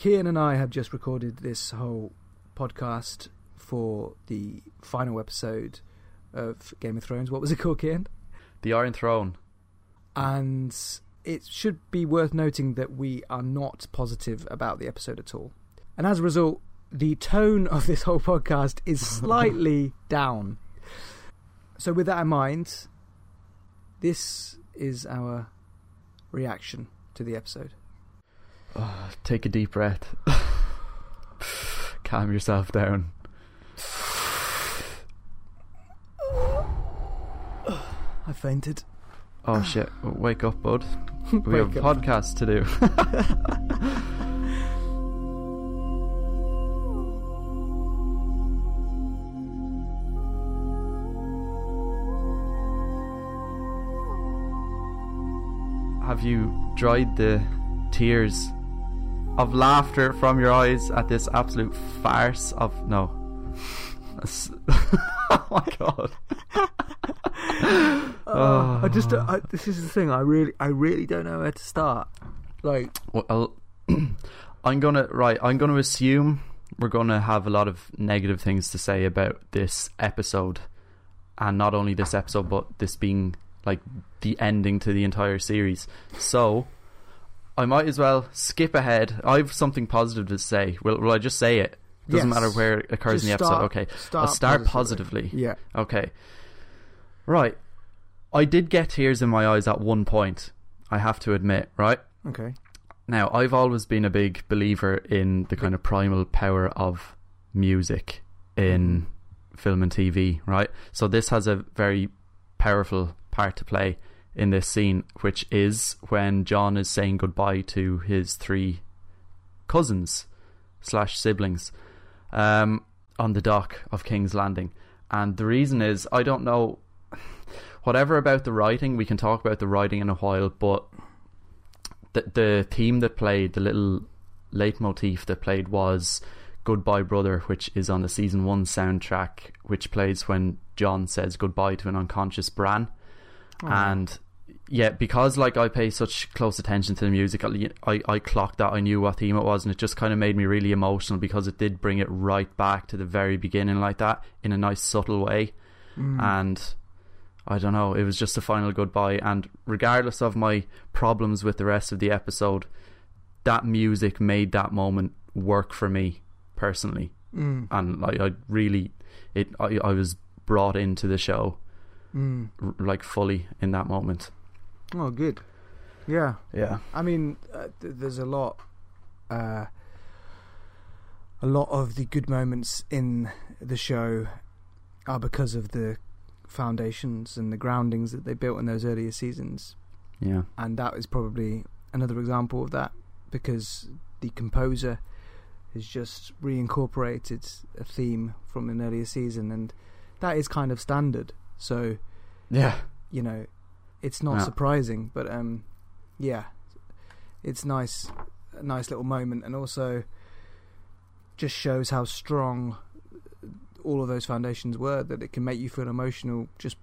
Kian and I have just recorded this whole podcast for the final episode of Game of Thrones. What was it called, Kian? The Iron Throne. And it should be worth noting that we are not positive about the episode at all. And as a result, the tone of this whole podcast is slightly down. So, with that in mind, this is our reaction to the episode. Oh, take a deep breath. Calm yourself down. I fainted. Oh shit! Wake up, bud. We have a Wake up. podcast to do. have you dried the tears of laughter from your eyes at this absolute farce of no? Oh my god! Oh, I just, uh, I, this is the thing. I really, I really don't know where to start. Like, Well, I'm gonna right. I'm gonna assume we're gonna have a lot of negative things to say about this episode, and not only this episode, but this being like the ending to the entire series. So, I might as well skip ahead. I have something positive to say. Will, will I just say it? Doesn't Yes. matter where it occurs Just in the episode. okay, start I'll start positively. positively. yeah, Okay. Right. I did get tears in my eyes at one point. I have to admit. Right. okay, Now, I've always been a big believer in the kind of primal power of music in mm-hmm. film and TV, right? So this has a very powerful part to play in this scene, which is when Jon is saying goodbye to his three cousins slash siblings um, on the dock of King's Landing. And the reason is, I don't know, whatever about the writing, we can talk about the writing in a while, but the the theme that played, the little leitmotif that played was "Goodbye, Brother," which is on the season one soundtrack, which plays when Jon says goodbye to an unconscious Bran, and yeah, because like I pay such close attention to the music, I, I I clocked that I knew what theme it was, and it just kind of made me really emotional because it did bring it right back to the very beginning like that in a nice subtle way, and. I don't know. It was just a final goodbye, and regardless of my problems with the rest of the episode, that music made that moment work for me personally, mm, and like I really, it I, I was brought into the show mm. like fully in that moment. Oh, good, yeah. Yeah, I mean, uh, th- there's a lot, uh, a lot of the good moments in the show are because of the foundations and the groundings that they built in those earlier seasons, yeah, and that is probably another example of that because the composer has just reincorporated a theme from an earlier season, and that is kind of standard. So yeah, you know, it's not Yeah. surprising, but um, yeah, it's nice, a nice little moment, and also just shows how strong all of those foundations were. That it can make you feel emotional just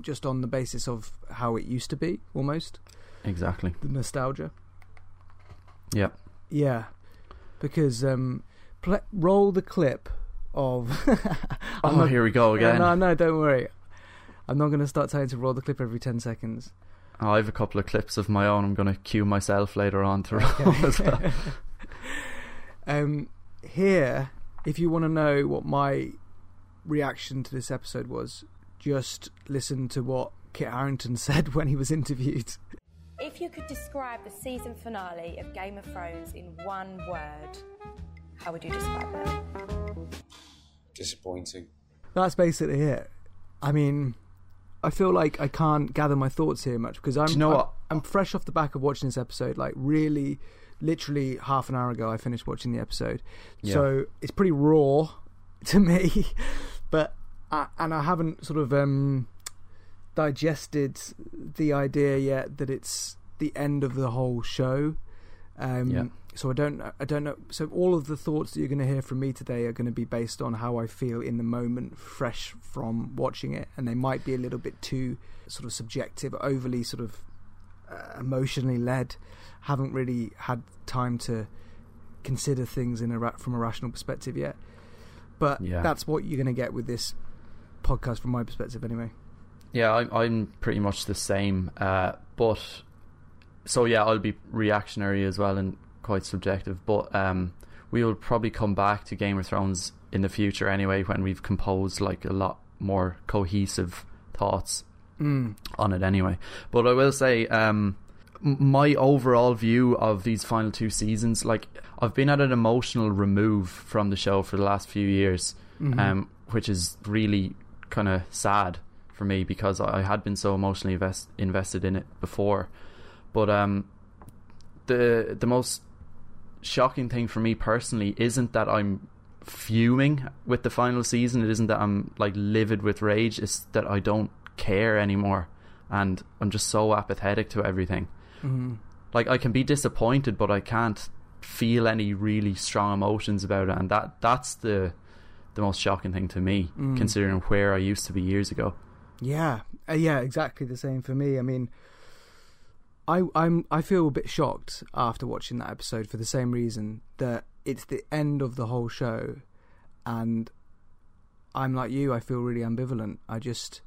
just on the basis of how it used to be, almost exactly. the nostalgia. Yeah, Yeah, because um, pl- roll the clip of. Oh, not- here we go again. No, no, don't worry. I'm not going to start trying to roll the clip every ten seconds. Oh, I have a couple of clips of my own. I'm going to cue myself later on to roll as well. um, here, if you want to know what my reaction to this episode was, just listen to what Kit Harington said when he was interviewed. If you could describe the season finale of Game of Thrones in one word, how would you describe it? Disappointing. That's basically it. I mean, I feel like I can't gather my thoughts here much because I'm. Do you know I'm, what? I'm fresh off the back of watching this episode. Like, really, literally half an hour ago, I finished watching the episode. Yeah. So it's pretty raw to me, but I, and I haven't sort of um, digested the idea yet that it's the end of the whole show. Um, Yeah. So I don't, I don't know. So all of the thoughts that you're going to hear from me today are going to be based on how I feel in the moment, fresh from watching it, and they might be a little bit too sort of subjective, overly sort of uh, emotionally led. Haven't really had time to consider things in a ra- from a rational perspective yet. But Yeah. that's what you're going to get with this podcast from my perspective, anyway. Yeah, I'm, I'm pretty much the same. Uh, but so yeah, I'll be reactionary as well and quite subjective. But um, we will probably come back to Game of Thrones in the future anyway when we've composed like a lot more cohesive thoughts Mm. on it anyway. But I will say, um, my overall view of these final two seasons, like I've been at an emotional remove from the show for the last few years, Mhm. um, which is really kind of sad for me because I I had been so emotionally invest- invested in it before. But um, the the most shocking thing for me personally isn't that I'm fuming with the final season. It isn't that I'm like livid with rage. It's that I don't care anymore, and I'm just so apathetic to everything. Mhm. Like I can be disappointed, but I can't feel any really strong emotions about it, and that that's the the most shocking thing to me, Mm. considering where I used to be years ago. Yeah, uh, yeah, exactly the same for me. I mean, I I'm I feel a bit shocked after watching that episode for the same reason that it's the end of the whole show, and I'm like you. I feel really ambivalent. I just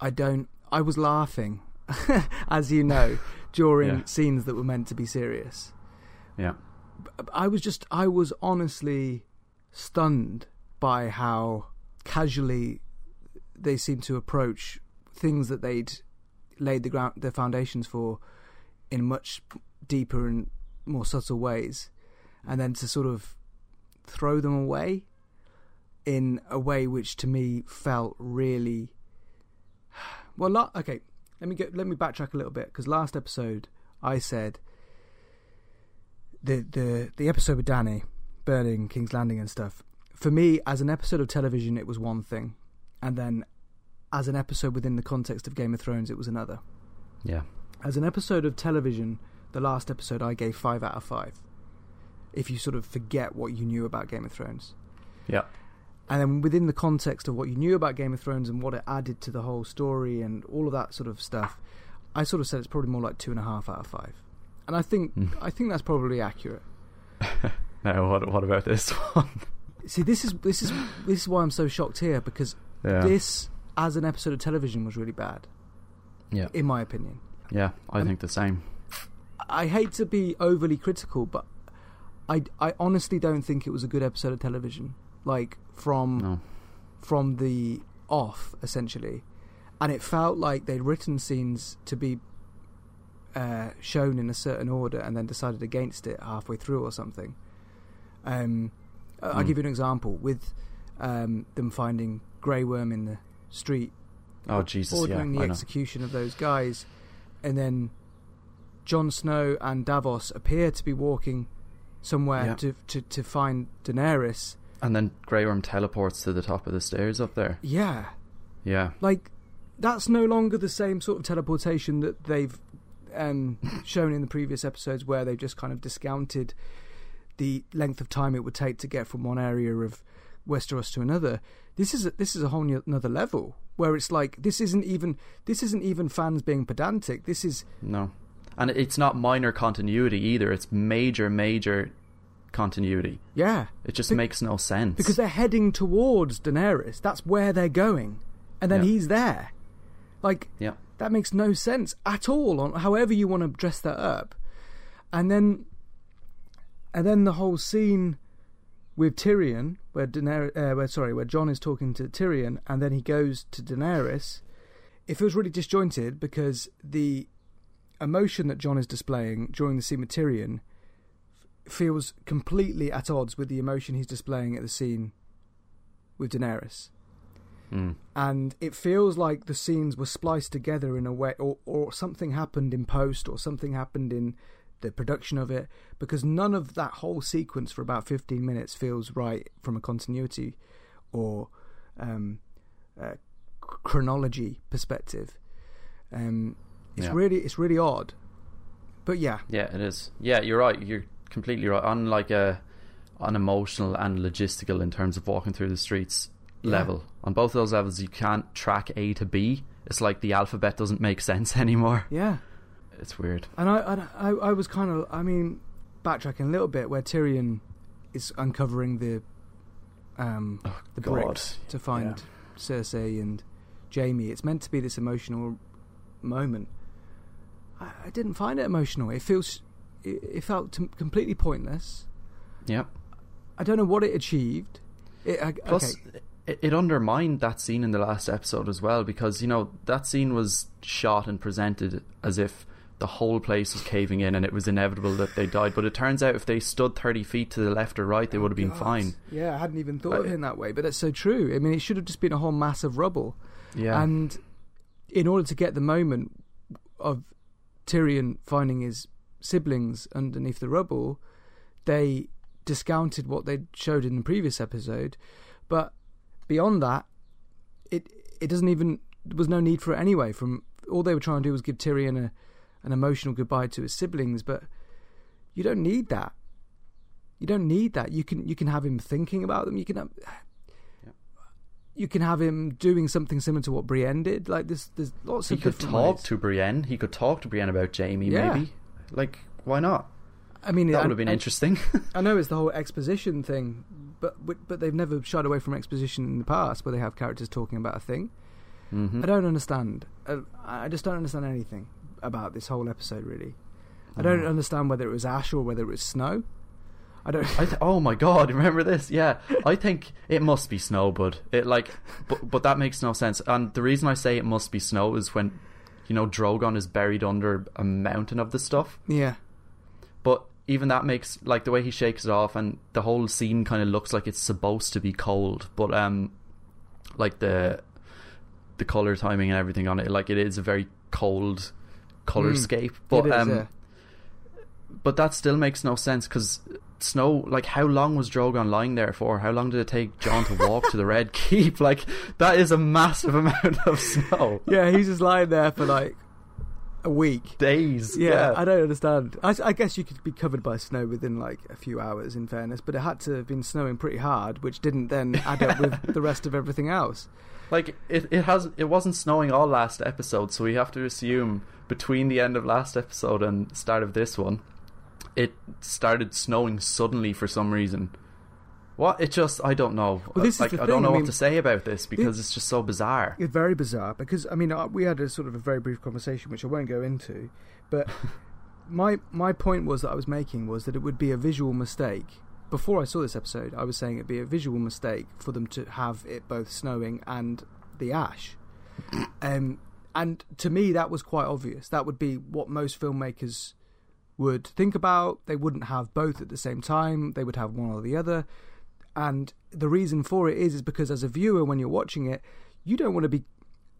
I don't. I was laughing, as you know, during Yeah. scenes that were meant to be serious. Yeah, I was just I was honestly stunned by how casually they seemed to approach things that they'd laid the ground the foundations for in much deeper and more subtle ways and then to sort of throw them away in a way which to me felt really well la- okay let me get let me backtrack a little bit because last episode I said the the the episode with Dany burning King's Landing and stuff. For me, as an episode of television, it was one thing, and then as an episode within the context of Game of Thrones, it was another. yeah, As an episode of television, the last episode I gave five out of five. If you sort of forget what you knew about Game of Thrones, yeah, and then within the context of what you knew about Game of Thrones and what it added to the whole story and all of that sort of stuff, I sort of said it's probably more like two and a half out of five. And I think Mm. I think that's probably accurate. Now what what about this one? See, this is this is this is why I'm so shocked here because yeah, this, as an episode of television, was really bad, yeah, in my opinion. yeah. I Um, think the same. I hate to be overly critical, but I, I honestly don't think it was a good episode of television. Like from No, from the off, essentially, and it felt like they'd written scenes to be uh, shown in a certain order, and then decided against it halfway through or something. Um, I- I'll Hmm. give you an example with um, them finding Grey Worm in the street oh Jesus, yeah, ordering the execution of those guys, and then Jon Snow and Davos appear to be walking somewhere Yeah. to, to to find Daenerys. And then Grey Worm teleports to the top of the stairs up there. Yeah, Yeah, like that's no longer the same sort of teleportation that they've um, shown in the previous episodes, where they've just kind of discounted the length of time it would take to get from one area of Westeros to another. This is a, this is a whole new, another level where it's like this isn't even this isn't even fans being pedantic. This is no, and it's not minor continuity either. It's major, major continuity. yeah It just Be- makes no sense because they're heading towards Daenerys. That's where they're going, and then Yeah. he's there. Like yeah, That makes no sense at all on however you want to dress that up. And then and then the whole scene with Tyrion where Daenerys uh, where sorry, where Jon is talking to Tyrion and then he goes to Daenerys. It feels really disjointed because the emotion that Jon is displaying during the scene with Tyrion f- feels completely at odds with the emotion he's displaying at the scene with Daenerys mm. and it feels like the scenes were spliced together in a way or, or something happened in post or something happened in the production of it because none of that whole sequence for about 15 minutes feels right from a continuity or um, uh, chronology perspective um, it's Yeah. really it's really odd but yeah yeah, it is. Yeah, you're right. You're completely right. On like a on emotional and logistical in terms of walking through the streets Yeah. level. On both those levels, you can't track A to B. It's like the alphabet doesn't make sense anymore. yeah It's weird. And I, I, I, was kind of, I mean, backtracking a little bit, where Tyrion is uncovering the um, the God. bricks to find Cersei and Jaime. It's meant to be this emotional moment. I, I didn't find it emotional. It feels it, it felt t- completely pointless. Yep. I don't know what it achieved. It, I, Plus, okay. it, it undermined that scene in the last episode as well because you know that scene was shot and presented as if the whole place was caving in and it was inevitable that they died. But it turns out if they stood thirty feet to the left or right, they oh, would have been God. fine. Yeah, I hadn't even thought of it in that way, but that's so true. I mean, it should have just been a whole mass of rubble. Yeah. And in order to get the moment of Tyrion finding his siblings underneath the rubble, they discounted what they showed in the previous episode. But beyond that, it it doesn't even there was no need for it anyway. From all they were trying to do was give Tyrion a an emotional goodbye to his siblings, but you don't need that. You don't need that. You can you can have him thinking about them. You can have, you can have him doing something similar to what Brienne did. Like there's there's lots he of He could talk ways. to Brienne. He could talk to Brienne about Jaime. Yeah. Maybe. Like, why not? I mean, That would have been I- interesting. I know it's the whole exposition thing, but but they've never shied away from exposition in the past, where they have characters talking about a thing. hmm I don't understand. Uh, I just don't understand anything about this whole episode. Really, I don't Mm. understand whether it was ash or whether it was snow. I don't. I th- oh my god! Remember this? Yeah, I think it must be snow, bud. It like, but but that makes no sense. And the reason I say it must be snow is when, you know, Drogon is buried under a mountain of the stuff. yeah, But even that makes like the way he shakes it off, and the whole scene kind of looks like it's supposed to be cold. But um, like the the color timing and everything on it, like it is a very cold color Mm. But is, um, yeah. but that still makes no sense because snow. Like, how long was Drogon lying there for? How long did it take Jon to walk to the Red Keep? Like, that is a massive amount of snow. yeah, he's just lying there for like a week. Days. Yeah, Yeah. I don't understand. I, I guess you could be covered by snow within like a few hours, in fairness, but it had to have been snowing pretty hard, which didn't then add up with the rest of everything else. Like it, it has it wasn't snowing all last episode, so we have to assume between the end of last episode and start of this one, it started snowing suddenly for some reason. What it just I don't know. Well, this is like the I thing, don't know I what to say about this because it's just so bizarre. It's very bizarre because I mean uh, we had a sort of a very brief conversation, which I won't go into, but my my point was that I was making was that it would be a visual mistake. Before I saw this episode, I was saying it'd be a visual mistake for them to have it both snowing and the ash. Um, and to me, that was quite obvious. That would be what most filmmakers would think about. They wouldn't have both at the same time. They would have one or the other. And the reason for it is, is because as a viewer, when you're watching it, you don't want to be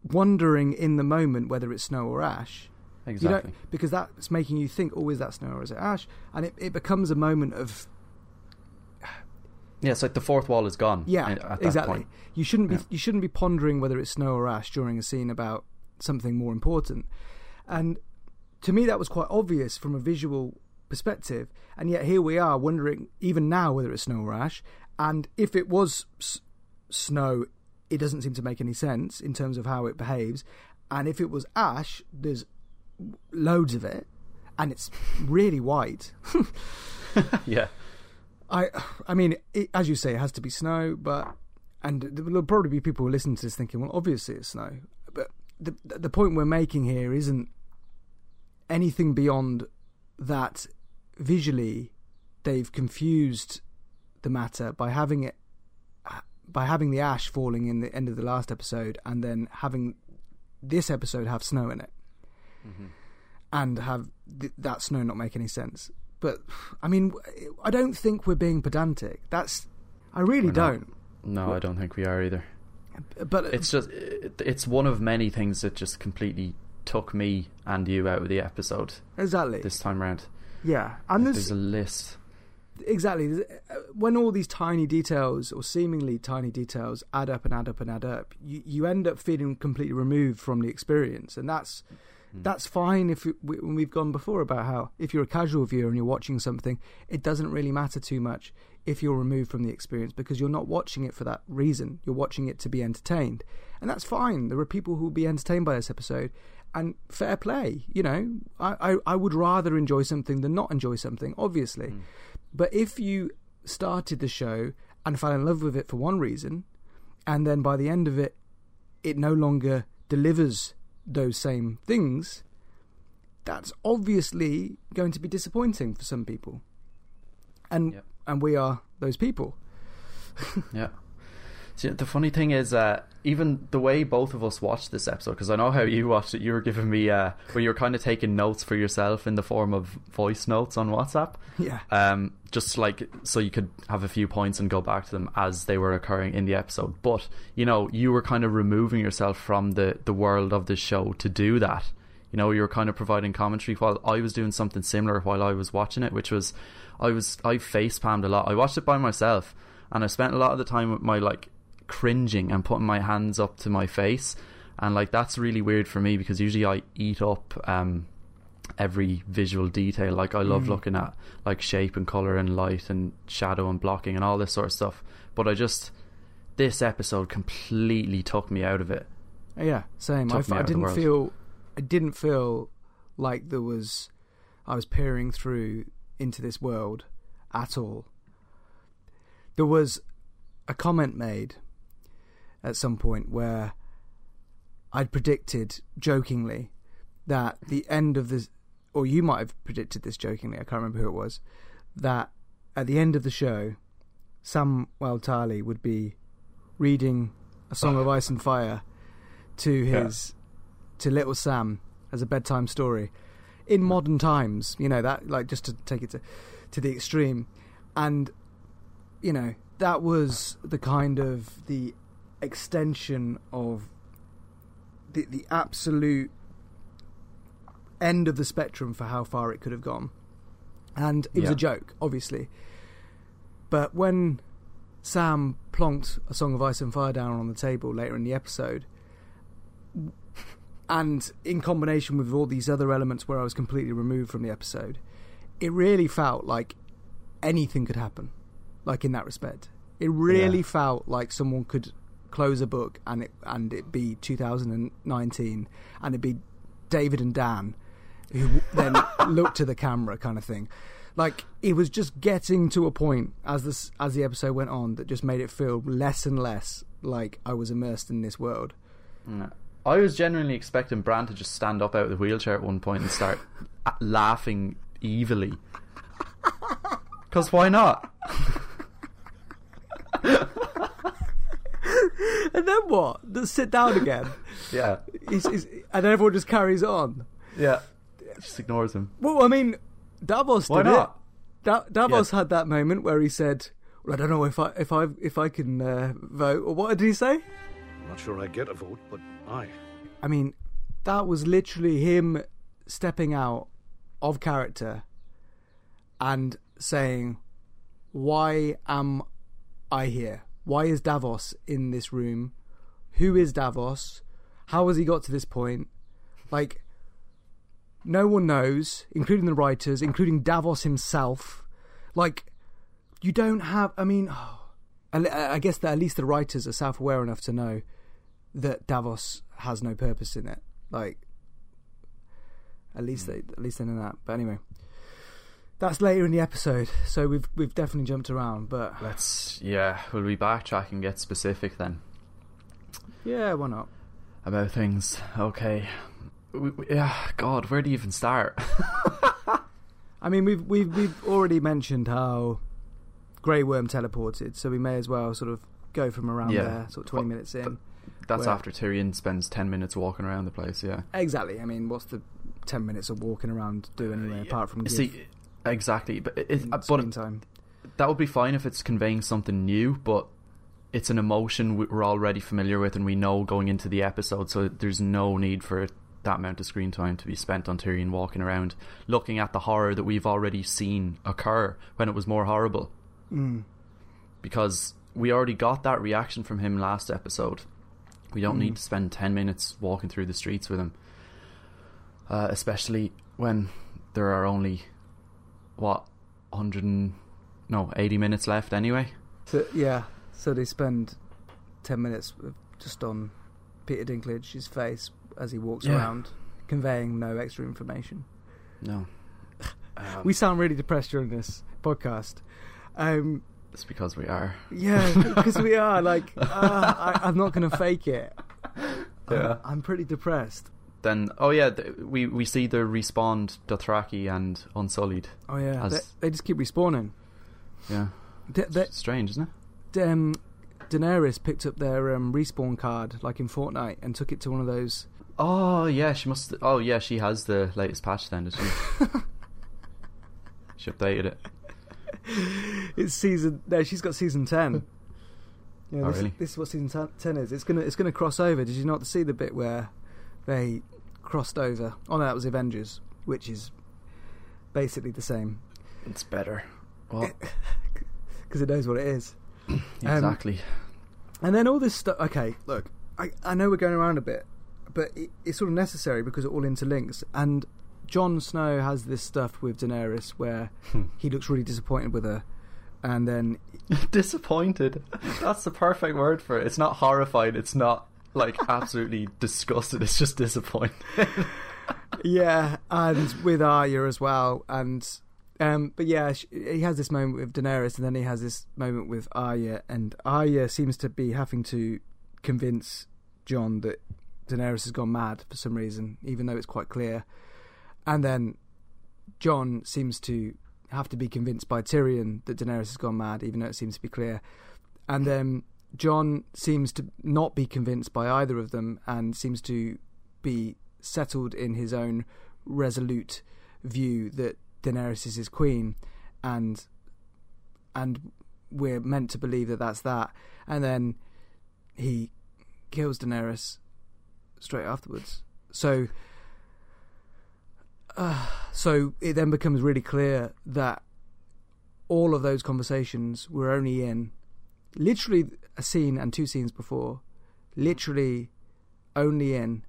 wondering in the moment whether it's snow or ash. Exactly. because that's making you think, oh, is that snow or is it ash? And it, it becomes a moment of, Yeah, it's like the fourth wall is gone. yeah, at that exactly. point. You shouldn't be Yeah. you shouldn't be pondering whether it's snow or ash during a scene about something more important. And to me, that was quite obvious from a visual perspective. And yet here we are wondering, even now, whether it's snow or ash. And if it was s- snow, it doesn't seem to make any sense in terms of how it behaves. And if it was ash, there's loads of it, and it's really white. yeah. I, I mean, it, as you say, it has to be snow, but and there'll probably be people who listen to this thinking, well, obviously it's snow. But the the point we're making here isn't anything beyond that. Visually, they've confused the matter by having it by having the ash falling in the end of the last episode, and then having this episode have snow in it, mm-hmm. and have th- that snow not make any sense. But I mean, I don't think we're being pedantic. That's I really We're don't. No, I don't think we are either. But It's just it's one of many things that just completely took me and you out of the episode exactly, this time round. yeah, and There's there's a list. exactly uh, when all these tiny details or seemingly tiny details add up and add up and add up, you you end up feeling completely removed from the experience, and that's that's fine if we, we've gone before about how if you're a casual viewer and you're watching something, it doesn't really matter too much if you're removed from the experience because you're not watching it for that reason. You're watching it to be entertained, and that's fine. There are people who will be entertained by this episode, And fair play, you know. I, I, I would rather enjoy something than not enjoy something, obviously. Mm. But if you started the show and fell in love with it for one reason, and then by the end of it, it no longer delivers those same things, that's obviously going to be disappointing for some people. And Yep. and we are those people. Yeah. See, the funny thing is, uh, even the way both of us watched this episode, because I know how you watched it, you were giving me, uh, where you were kind of taking notes for yourself in the form of voice notes on WhatsApp. Yeah. Um, just like so you could have a few points and go back to them as they were occurring in the episode. But you know, you were kind of removing yourself from the the world of the show to do that. You know, you were kind of providing commentary while I was doing something similar while I was watching it, which was I was I face palmed a lot. I watched it by myself, and I spent a lot of the time with my like cringing and putting my hands up to my face, and like that's really weird for me because usually I eat up um every visual detail. Like I love Mm. looking at like shape and color and light and shadow and blocking and all this sort of stuff. But I just this episode completely took me out of it. Yeah, same. I, Took f- me I out of the didn't feel, I didn't feel like there was, I was peering through into this world at all. There was a comment made at some point where I'd predicted jokingly that the end of the, or you might have predicted this jokingly. I can't remember who it was. That at the end of the show, Samuel Tarly would be reading a song of ice and fire to his to little Sam as a bedtime story in modern times. You know that like just to take it to to the extreme, and you know that was the kind of the extension of the the absolute end of the spectrum for how far it could have gone, and it was Yeah. a joke, obviously. But when Sam plonked a Song of Ice and Fire down on the table later in the episode, and in combination with all these other elements where I was completely removed from the episode, it really felt like anything could happen. Like in that respect, it really Yeah. felt like someone could close a book and it and it be 2019 and it'd be David and Dan who then look to the camera kind of thing. Like it was just getting to a point as this as the episode went on that just made it feel less and less like I was immersed in this world. No. I was genuinely expecting Bran to just stand up out of the wheelchair at one point and start laughing evilly. Because why not? And then what? Just sit down again. Yeah. He's, he's, and everyone just carries on. Yeah. Just ignores him. Well, I mean, Davos Why did not? it. Da- Davos had that moment where he said, "Well, I don't know if I if I if I can uh, vote." Or what did he say? I'm not sure I get a vote, but I. I mean, that was literally him stepping out of character and saying, Why am I here? Why is Davos in this room? Who is Davos? How has he got to this point? Like, no one knows, including the writers, including Davos himself. Like, you don't have. I mean, I I guess that at least the writers are self aware enough to know that Davos has no purpose in it. Like, at least hmm. they at least they know that. But anyway, that's later in the episode, so we've we've definitely jumped around. But Let's, yeah, we'll we backtrack and get specific then yeah, why not? about things? Okay. We, we- yeah, God, where do you even start? I mean, we've we've we've already mentioned how Grey Worm teleported, so we may as well sort of go from around Yeah. there, sort of twenty But- minutes in. That's Where- after Tyrion spends 10 minutes walking around the place, yeah. Exactly. I mean, what's the ten minutes of walking around do uh, anyway, apart from give See, exactly. But, it, in uh, screen time? that would be fine if it's conveying something new, but it's an emotion we- we're already familiar with and we know going into the episode, so there's no need for that amount of screen time to be spent on Tyrion walking around looking at the horror that we've already seen occur when it was more horrible. Mm. Because we already got that reaction from him last episode. We don't Mm. need to spend 10 minutes walking through the streets with him. Uh, especially when there are only, what, 100 and, no, 80 minutes left anyway? So yeah, so they spend ten minutes just on Peter Dinklage's face as he walks Yeah. around. conveying no extra information. No. Um, We sound really depressed during this podcast. Um, it's because we are. yeah, because we are like, uh, I, I'm not going to fake it. Yeah. I'm, I'm pretty depressed. Then, oh yeah, th- we we see the respawned Dothraki and Unsullied. Oh yeah, As- they, they just keep respawning. Yeah, Da- da- strange, isn't it? um, Daenerys picked up their um, respawn card, like in Fortnite, and took it to one of those. Oh yeah, she must. Oh yeah, she has the latest patch then, does she? she updated it. It's season. No, she's got season ten. Yeah, Oh, this, really? this is what season ten is. It's gonna it's gonna cross over. Did you not see the bit where they crossed over? Oh no, that was Avengers, which is basically the same It's better. Well, because it knows what it is. Um, exactly. And then all this stuff. Okay, look, I, I know we're going around a bit, but it, it's sort of necessary because it all interlinks. And Jon Snow has this stuff with Daenerys where he looks really disappointed with her, and then disappointed. That's the perfect word for it. It's not horrified. It's not like absolutely disgusted. It's just disappointing. yeah, and with Arya as well, and um, but yeah, sh- he has this moment with Daenerys, and then he has this moment with Arya, and Arya seems to be having to convince Jon that Daenerys has gone mad for some reason, even though it's quite clear, and then Jon seems to have to be convinced by Tyrion that Daenerys has gone mad, even though it seems to be clear, and then Jon seems to not be convinced by either of them, and seems to be settled in his own resolute view that Daenerys is his queen, and and we're meant to believe that that's that, and then he kills Daenerys straight afterwards. So, uh, so it then becomes really clear that all of those conversations were only in literally a scene and two scenes before, literally only in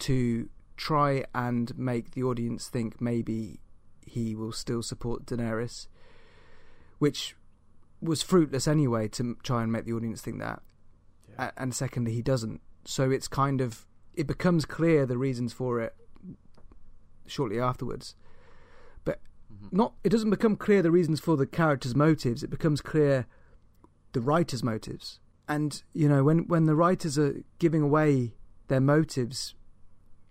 to try and make the audience think maybe he will still support Daenerys, which was fruitless anyway to try and make the audience think that. A- And secondly, he doesn't. So it's kind of it becomes clear the reasons for it shortly afterwards. But mm-hmm. not it doesn't become clear the reasons for the characters' motives. It becomes clear the writers' motives. And you know when when the writers are giving away their motives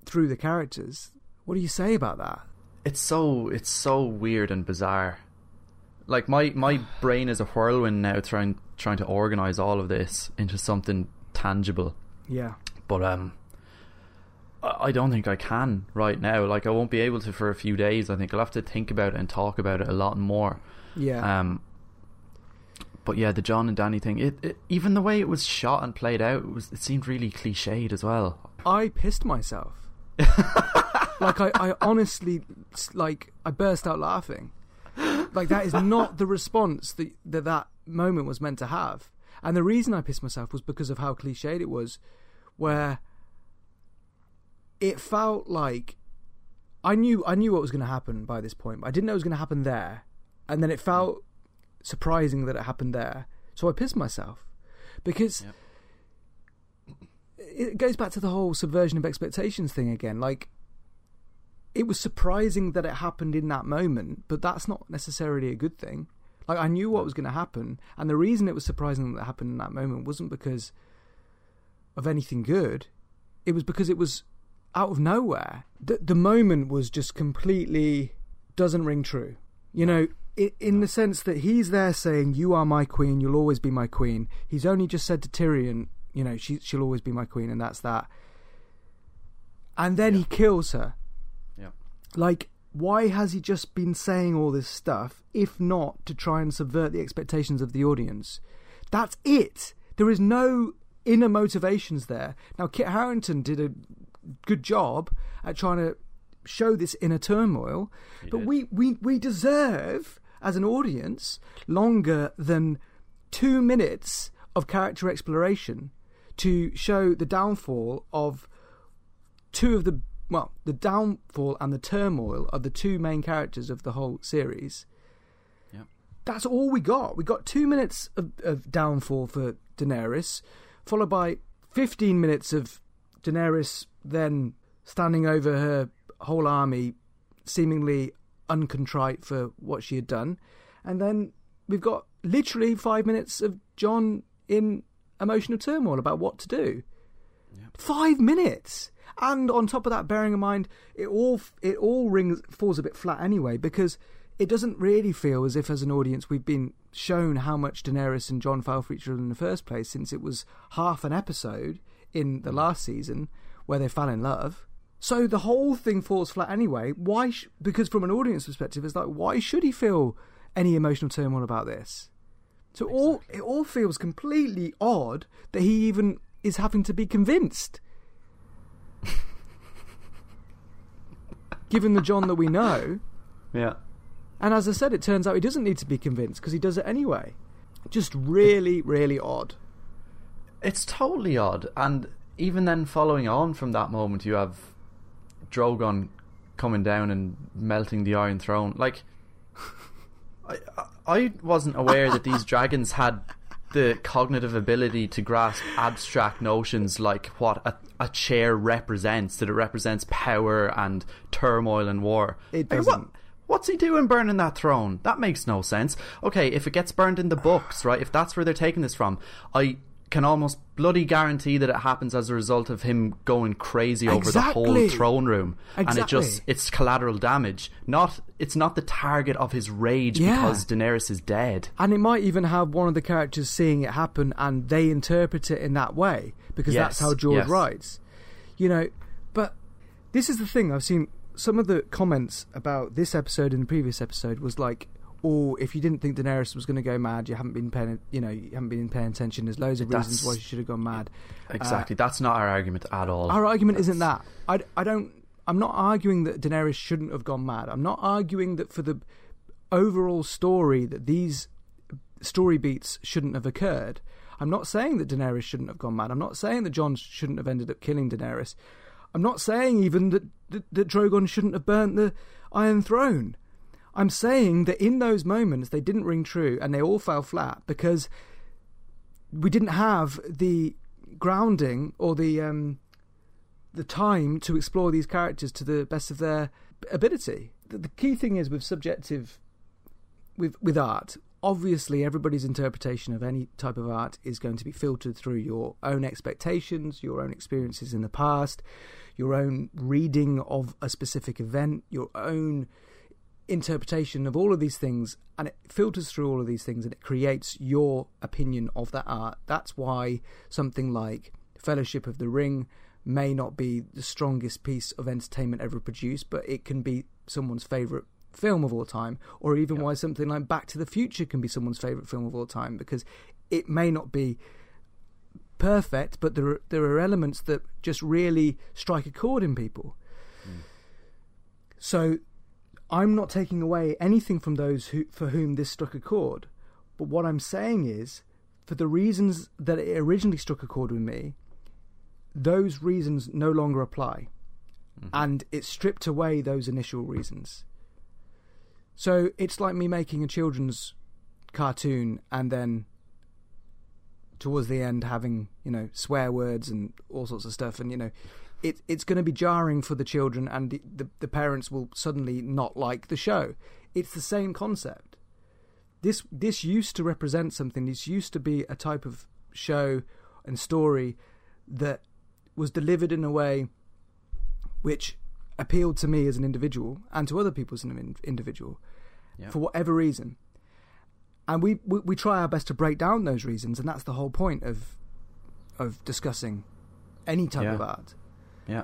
through the characters, what do you say about that? It's so it's so weird and bizarre. Like my my brain is a whirlwind now, trying trying to organize all of this into something tangible. Yeah. But um, I I don't think I can right now. Like I won't be able to for a few days. I think I'll have to think about it and talk about it a lot more. Yeah. Um, but yeah, the Jon and Dany thing. It, it even the way it was shot and played out, it was it seemed really cliched as well. I pissed myself. like I, I honestly like I burst out laughing. Like that is not the response that, that that moment was meant to have. And the reason I pissed myself was because of how cliched it was, where it felt like I knew I knew what was going to happen by this point, but I didn't know it was going to happen there. And then it felt surprising that it happened there, so I pissed myself because Yep. it goes back to the whole subversion of expectations thing again. Like, it was surprising that it happened in that moment, but that's not necessarily a good thing. Like, I knew what was going to happen, and the reason it was surprising that it happened in that moment wasn't because of anything good. It was because it was out of nowhere. The, the moment was just completely doesn't ring true. You know, in the sense that he's there saying, "You are my queen. You'll always be my queen." He's only just said to Tyrion, "You know, she she'll always be my queen," and that's that. And then he kills her. Yeah. Like, why has he just been saying all this stuff if not to try and subvert the expectations of the audience? That's it. There is no inner motivations there. Now, Kit Harington did a good job at trying to show this inner turmoil, but did. we, we, we deserve, as an audience, longer than two minutes of character exploration to show the downfall of two of the well, the downfall and the turmoil of the two main characters of the whole series. Yeah. That's all we got. We got two minutes of, of downfall for Daenerys, followed by fifteen minutes of Daenerys then standing over her whole army, seemingly uncontrite for what she had done. And then we've got literally five minutes of Jon in emotional turmoil about what to do. Five minutes. And on top of that, bearing in mind, it all it all rings falls a bit flat anyway because it doesn't really feel as if, as an audience, we've been shown how much Daenerys and Jon fell for each other in the first place, since it was half an episode in the mm. last season where they fell in love. So the whole thing falls flat anyway. Why? Sh- because from an audience perspective, it's like, why should he feel any emotional turmoil about this? So all it all feels completely odd that he even is having to be convinced. Given the Jon that we know, Yeah. and as I said, it turns out he doesn't need to be convinced because he does it anyway. Just really, really odd. It's totally odd. And even then, following on from that moment, you have Drogon coming down and melting the Iron Throne. Like, I, I- wasn't aware that these dragons had the cognitive ability to grasp abstract notions like what a, a chair represents, that it represents power and turmoil and war. It Like, what- doesn't. What's he doing burning that throne? That makes no sense. Okay, if it gets burned in the books, right, if that's where they're taking this from, I can almost bloody guarantee that it happens as a result of him going crazy over the whole throne room. And it just it's collateral damage. Not it's not the target of his rage Yeah. because Daenerys is dead. And it might even have one of the characters seeing it happen and they interpret it in that way because that's how George yes. writes. You know, but this is the thing I've seen some of the comments about this episode and the previous episode was like, "Oh, if you didn't think Daenerys was going to go mad, you haven't been paying, you know, you haven't been paying attention. There's loads of reasons why she should have gone mad." Uh, exactly. That's not our argument at all. Our argument isn't that. I, I don't. I'm not arguing that Daenerys shouldn't have gone mad. I'm not arguing that for the overall story that these story beats shouldn't have occurred. I'm not saying that Daenerys shouldn't have gone mad. I'm not saying that Jon shouldn't have ended up killing Daenerys. I'm not saying even that, that, that Drogon shouldn't have burnt the Iron Throne. I'm saying that in those moments they didn't ring true and they all fell flat because we didn't have the grounding or the um, the time to explore these characters to the best of their ability. The, the key thing is with subjective, with with art. Obviously, everybody's interpretation of any type of art is going to be filtered through your own expectations, your own experiences in the past, your own reading of a specific event, your own interpretation of all of these things and it filters through all of these things and it creates your opinion of that art. That's why something like Fellowship of the Ring may not be the strongest piece of entertainment ever produced, but it can be someone's favourite film of all time, or even why something like Back to the Future can be someone's favourite film of all time, because it may not be perfect, but there are, there are elements that just really strike a chord in people. Hmm. So I'm not taking away anything from those who, for whom this struck a chord. But what I'm saying is, for the reasons that it originally struck a chord with me, those reasons no longer apply. Mm-hmm. And it stripped away those initial reasons. So it's like me making a children's cartoon and then towards the end having, you know, swear words and all sorts of stuff. And, you know, it, it's going to be jarring for the children and the, the, the parents will suddenly not like the show. It's the same concept. This this used to represent something. This used to be a type of show and story that was delivered in a way which appealed to me as an individual and to other people as an individual for whatever reason. And we, we we try our best to break down those reasons, and that's the whole point of of discussing any type Yeah. of art. Yeah.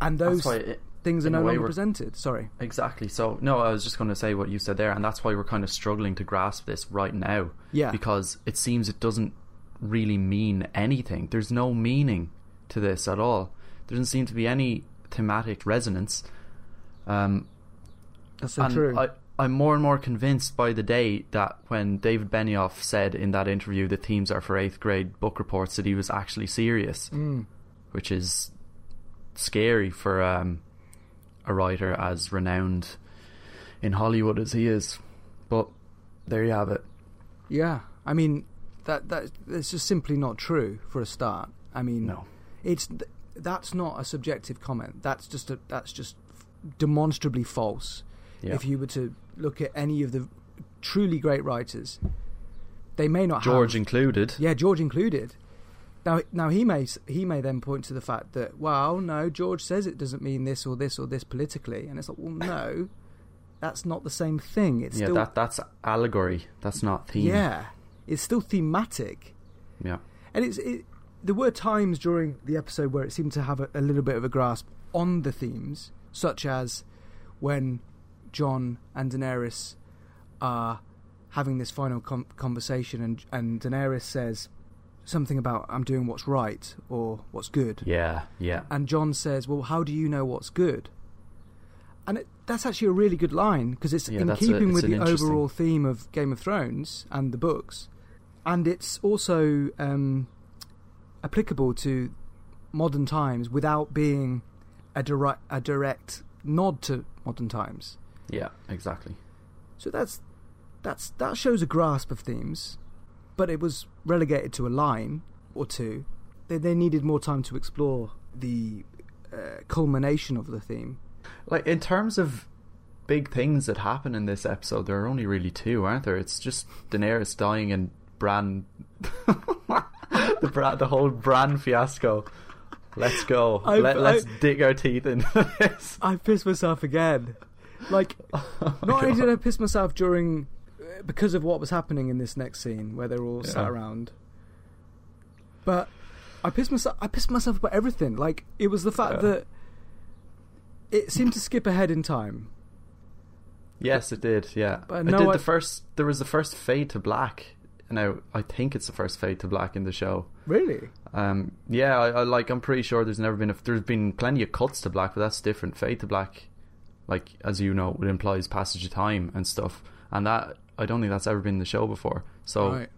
And those it, things are no longer presented. Sorry. Exactly. So, no, I was just going to say what you said there, and that's why we're kind of struggling to grasp this right now. Yeah. Because it seems it doesn't really mean anything. There's no meaning to this at all. There doesn't seem to be any thematic resonance. Um, That's so true. I, I'm more and more convinced by the day that when David Benioff said in that interview the themes are for eighth grade book reports that he was actually serious, Mm. Which is scary for um, a writer as renowned in Hollywood as he is. But there you have it. Yeah, I mean that that it's just simply not true for a start. I mean, No. it's th- that's not a subjective comment. That's just a that's just demonstrably false. Yeah. If you were to look at any of the truly great writers, they may not George have, included. yeah, George included. Now, now he may he may then point to the fact that well, no, George says it doesn't mean this or this or this politically, and it's like, well, no, that's not the same thing. It's yeah, still that that's allegory. That's not theme. yeah, it's still thematic, Yeah. and it's it, there were times during the episode where it seemed to have a, a little bit of a grasp on the themes, such as when Jon and Daenerys are having this final com- conversation, and and Daenerys says something about "I'm doing what's right" or "what's good," Yeah. Yeah. and Jon says, "Well, how do you know what's good?" And it, that's actually a really good line because it's Yeah, in that's a- keeping it's with the interesting- overall theme of Game of Thrones and the books, and it's also um, applicable to modern times without being a direct a direct nod to modern times. Yeah. Exactly. So that's that's that shows a grasp of themes, but it was relegated to a line or two. They they needed more time to explore the uh, culmination of the theme. Like in terms of big things that happen in this episode, there are only really two, aren't there? It's just Daenerys dying and Bran, the Bran, the whole Bran fiasco. Let's go. I- Let, let's dig our teeth into this. I pissed myself again. Like, not only did I piss myself during because of what was happening in this next scene where they're all sat around, but I pissed myself. I pissed myself about everything. Like, it was the fact Yeah. that it seemed to skip ahead in time. Yes, it did. Yeah, But it no, did I- the first. There was the first fade to black. Now I think it's the first fade to black in the show. Really? Um, yeah, I, I like. I'm pretty sure there's never been. A, there's been plenty of cuts to black, but that's different. Fade to black, like as you know, it implies passage of time and stuff, and that I don't think that's ever been the show before. So right.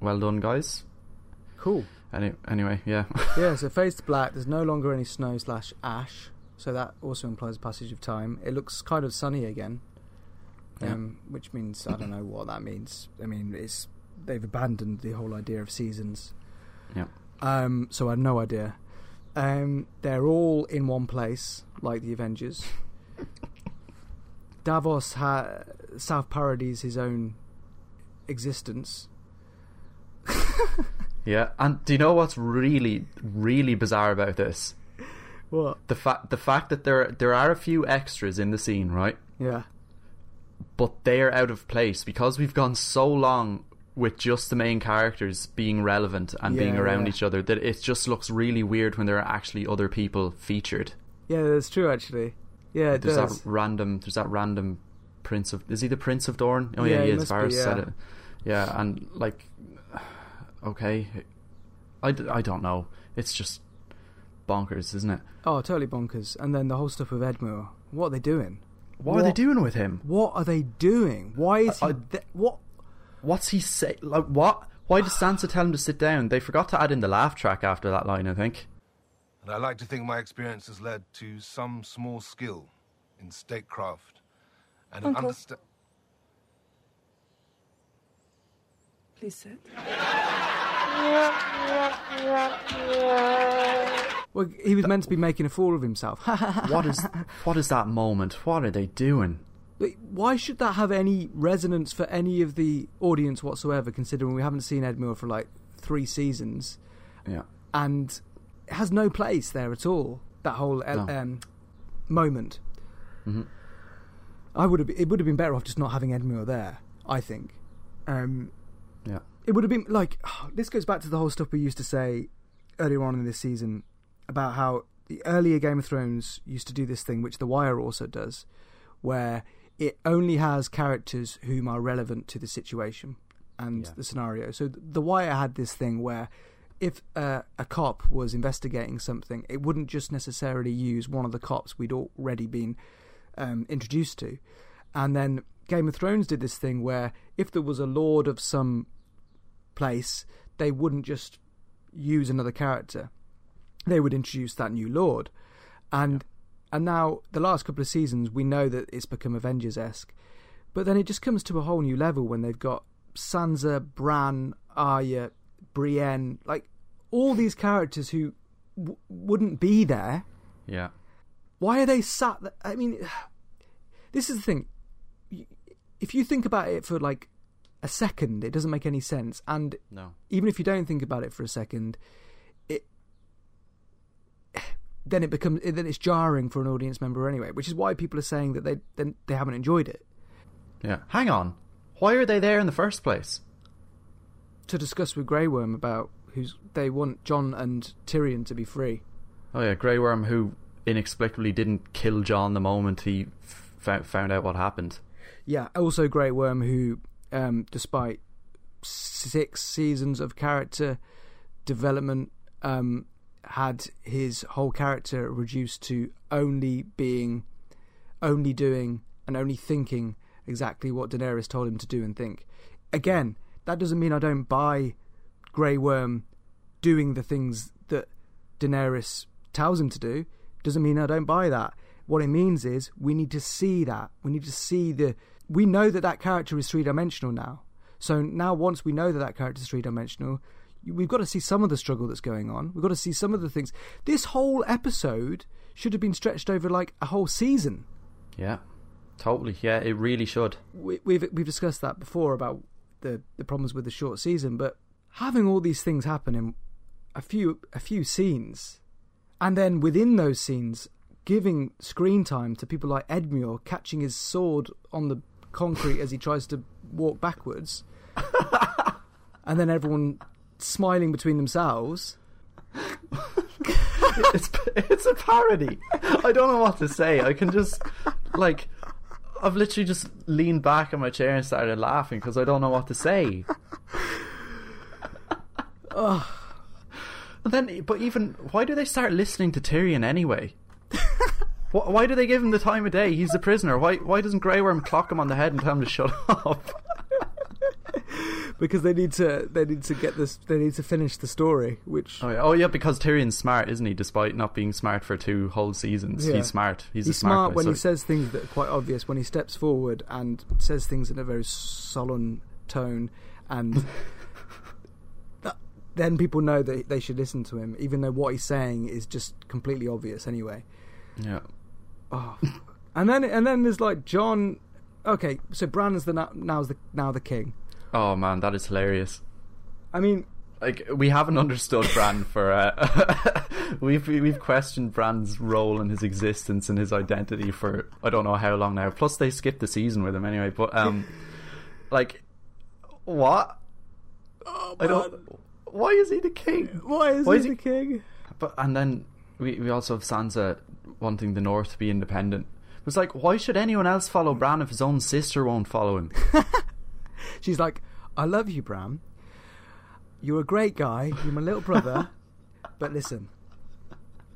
well done, guys. Cool. Any, anyway, yeah, yeah, so fades to black. There's no longer any snow slash ash, so that also implies passage of time. It looks kind of sunny again, Yeah. um, which means I don't know what that means. I mean, it's they've abandoned the whole idea of seasons. yeah, Um, so I had no idea. Um, they're all in one place, like the Avengers. Davos ha- South parodies his own existence. yeah. And do you know what's really, really bizarre about this? What? The fact, the fact that there, there are a few extras in the scene, right? Yeah. but they're out of place because we've gone so long with just the main characters being relevant and being around yeah. each other that it just looks really weird when there are actually other people featured. Yeah, that's true. Actually, yeah, it there's does. that random there's that random prince of is he the prince of Dorne? Oh Yeah, yeah, he he is. must be, Varys said it. Yeah, and like okay. I, d- I don't know. It's just bonkers, isn't it? Oh, totally bonkers. And then the whole stuff with Edmure. What are they doing? What, are they doing with him? What are they doing? Why is he? I- th- what? What's he say? Like what? Why did Sansa tell him to sit down? They forgot to add in the laugh track after that line, I think. And I like to think my experience has led to some small skill in statecraft and an Uncle. understand. Please sit. Well, he was meant to be making a fool of himself. What is what is that moment? What are they doing? Why should that have any resonance for any of the audience whatsoever? Considering we haven't seen Edmure for like three seasons, Yeah. and it has no place there at all. That whole No. um, moment. Mhm. I would have. It would have been better off just not having Edmure there. I think. Um, Yeah. it would have been like this goes back to the whole stuff we used to say earlier on in this season about how the earlier Game of Thrones used to do this thing, which The Wire also does, where it only has characters whom are relevant to the situation and Yeah. the scenario. So The Wire had this thing where if uh, a cop was investigating something, it wouldn't just necessarily use one of the cops we'd already been um, introduced to. And then Game of Thrones did this thing where if there was a lord of some place, they wouldn't just use another character. They would introduce that new lord. And and now the last couple of seasons we know that it's become Avengers esque. But then it just comes to a whole new level when they've got Sansa, Bran, Arya, Brienne, like all these characters who w- wouldn't be there. Yeah. Why are they sat? Th- I mean, this is the thing. If you think about it for like a second, it doesn't make any sense. And No. even if you don't think about it for a second, it then it becomes then it's jarring for an audience member anyway. Which is why people are saying that they then they haven't enjoyed it. Yeah. Hang on. Why are they there in the first place? To discuss with Grey Worm about who's they want Jon and Tyrion to be free. Oh yeah, Grey Worm who inexplicably didn't kill Jon the moment he found out what happened. Yeah, also Grey Worm, who, um, despite six seasons of character development, um, had his whole character reduced to only being, only doing, and only thinking exactly what Daenerys told him to do and think. Again, that doesn't mean I don't buy Grey Worm doing the things that Daenerys tells him to do. Doesn't mean I don't buy that. What it means is we need to see that. We need to see the. We know that that character is three dimensional now. So now, once we know that that character is three dimensional, we've got to see some of the struggle that's going on. We've got to see some of the things. This whole episode should have been stretched over like a whole season. Yeah. Totally. Yeah, it really should. we, we've we've discussed that before about the the problems with the short season, but having all these things happen in a few a few scenes, and then within those scenes, giving screen time to people like Edmure catching his sword on the concrete as he tries to walk backwards, and then everyone smiling between themselves. it's it's a parody. I don't know what to say. I can just like I've literally just leaned back in my chair and started laughing because I don't know what to say. And then, but even why do they start listening to Tyrion anyway? Wh- why do they give him the time of day? He's a prisoner. Why why doesn't Grey Worm clock him on the head and tell him to shut up? Because they need to, they need to get this, they need to finish the story. Which Oh yeah, oh, yeah because Tyrion's smart, isn't he? Despite not being smart for two whole seasons, Yeah. he's smart. He's, he's a smart, smart guy, when so- he says things that are quite obvious. When he steps forward and says things in a very solemn tone, and then people know that they should listen to him, even though what he's saying is just completely obvious anyway. Yeah. Oh. And then and then there's like Jon. Okay, so Bran is the now, now's the now the king. Oh man, that is hilarious. I mean, like we haven't understood Bran for uh, we've we've questioned Bran's role and his existence and his identity for I don't know how long now. Plus they skipped the season with him anyway. But um, like what? I don't. Why is he the king? why is Why he is the king? But and then we we also have Sansa wanting the North to be independent. It was like, why should anyone else follow Bran if his own sister won't follow him? She's like, I love you, Bran. You're a great guy. You're my little brother. but listen.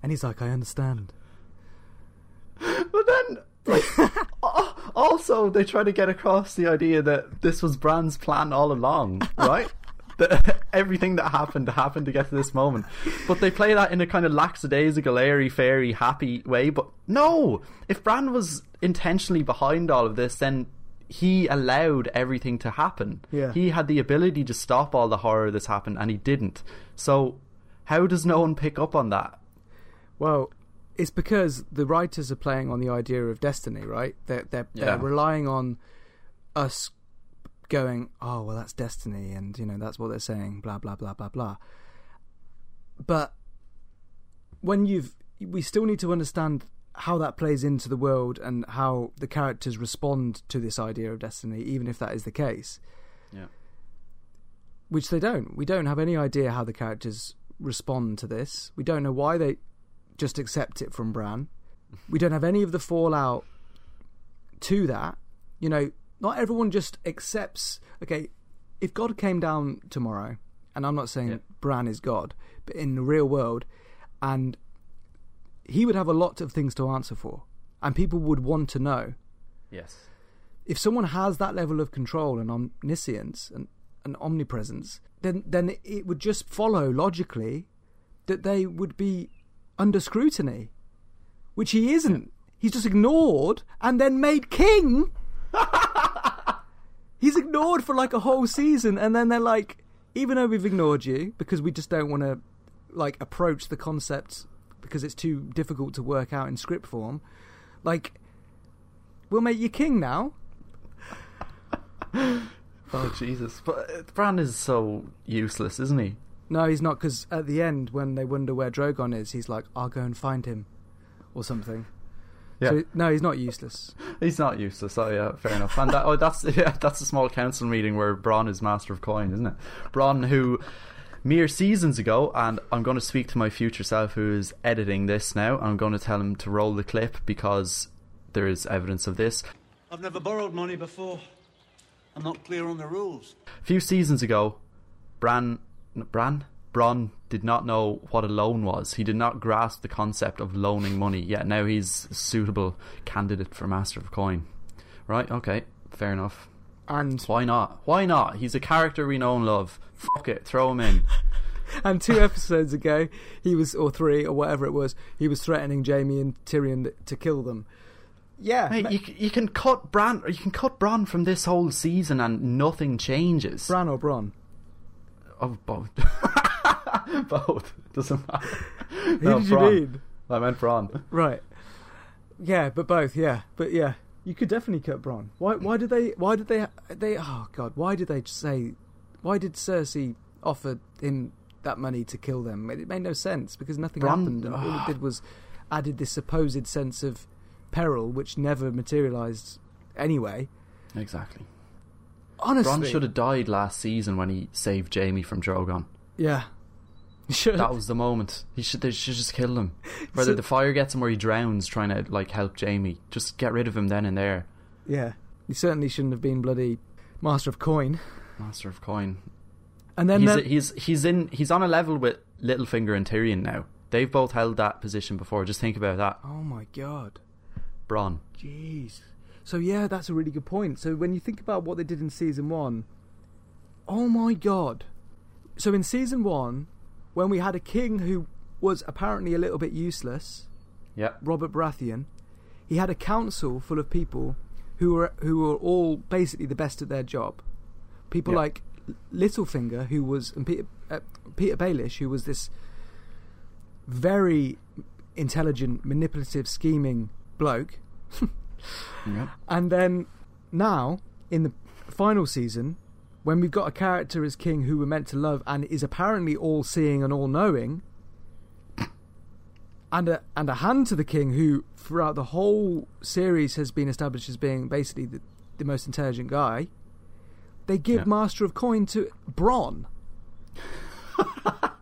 And he's like, I understand. But then, like, also they try to get across the idea that this was Bran's plan all along, right? That everything that happened happened to get to this moment. But they play that in a kind of lackadaisical, airy, fairy, happy way. But no, if Bran was intentionally behind all of this, then he allowed everything to happen. Yeah. He had the ability to stop all the horror that's happened, and he didn't. So, how does no one pick up on that? Well, it's because the writers are playing on the idea of destiny, right? They're they're, Yeah. they're relying on us going, oh well, that's destiny, and you know that's what they're saying, blah blah blah blah blah. But when you've, we still need to understand how that plays into the world and how the characters respond to this idea of destiny, even if that is the case. Yeah. Which they don't. We don't have any idea how the characters respond to this. We don't know why they just accept it from Bran. We don't have any of the fallout to that. You know, not everyone just accepts. Okay, if God came down tomorrow, and I'm not saying Yeah. Bran is God, but in the real world, and he would have a lot of things to answer for, and people would want to know. Yes. If someone has that level of control and omniscience and, and omnipresence, then then it would just follow logically that they would be under scrutiny, which he isn't. He's just ignored and then made king. He's ignored for like a whole season, and then they're like, even though we've ignored you because we just don't want to like approach the concept because it's too difficult to work out in script form. Like, we'll make you king now. Oh Jesus! But uh, Bran is so useless, isn't he? No, he's not because at the end when they wonder where Drogon is, he's like, "I'll go and find him," or something. Yeah. So, no, he's not useless. He's not useless. Oh yeah, fair enough. And that, oh, that's yeah, that's a small council meeting where Bronn is master of coin, isn't it? Bronn, who mere seasons ago, and I'm going to speak to my future self who is editing this now. I'm going to tell him to roll the clip because there is evidence of this. I've never borrowed money before. I'm not clear on the rules. A few seasons ago, Bran, Bran, Bronn did not know what a loan was. He did not grasp the concept of loaning money. Yet now he's a suitable candidate for Master of Coin. Right? Okay, fair enough. And Why not? Why not? He's a character we know and love. Fuck it, throw him in. and two episodes ago, he was or three or whatever it was, he was threatening Jaime and Tyrion to kill them. Yeah, Mate, you, you can cut Bran, you can cut Bran from this whole season and nothing changes. Bran or Bronn. Oh, both. both. Doesn't matter. Who No, did you mean? I meant Bronn. Right. Yeah, but both. Yeah, but yeah, you could definitely cut Bronn. Why? Why did they? Why did they? They? Oh God! Why did they say? Why did Cersei offer him that money to kill them? It made no sense because nothing Bronn- happened, and all it did was added this supposed sense of peril, which never materialized anyway. Exactly. Honestly, Bronn should have died last season when he saved Jaime from Drogon. Yeah. That was the moment. He should. They should just kill him. Whether So- the fire gets him or he drowns trying to like help Jaime, just get rid of him then and there. Yeah, he certainly shouldn't have been bloody master of coin. Master of Coin. And then he's, there- he's he's in he's on a level with Littlefinger and Tyrion now. They've both held that position before. Just think about that. oh my God. Bronn. Jeez. So yeah, that's a really good point. So when you think about what they did in season one, oh my god. So in season one, when we had a king who was apparently a little bit useless, Yep. Robert Baratheon, he had a council full of people who were who were all basically the best at their job. People Yeah. like Littlefinger, who was and Peter uh, Petyr Baelish, who was this very intelligent, manipulative, scheming bloke. Yep. And then now, in the final season, when we've got a character as king who we're meant to love and is apparently all seeing and all knowing, and a, and a hand to the king who, throughout the whole series, has been established as being basically the, the most intelligent guy, they give Yeah. Master of Coin to Bronn.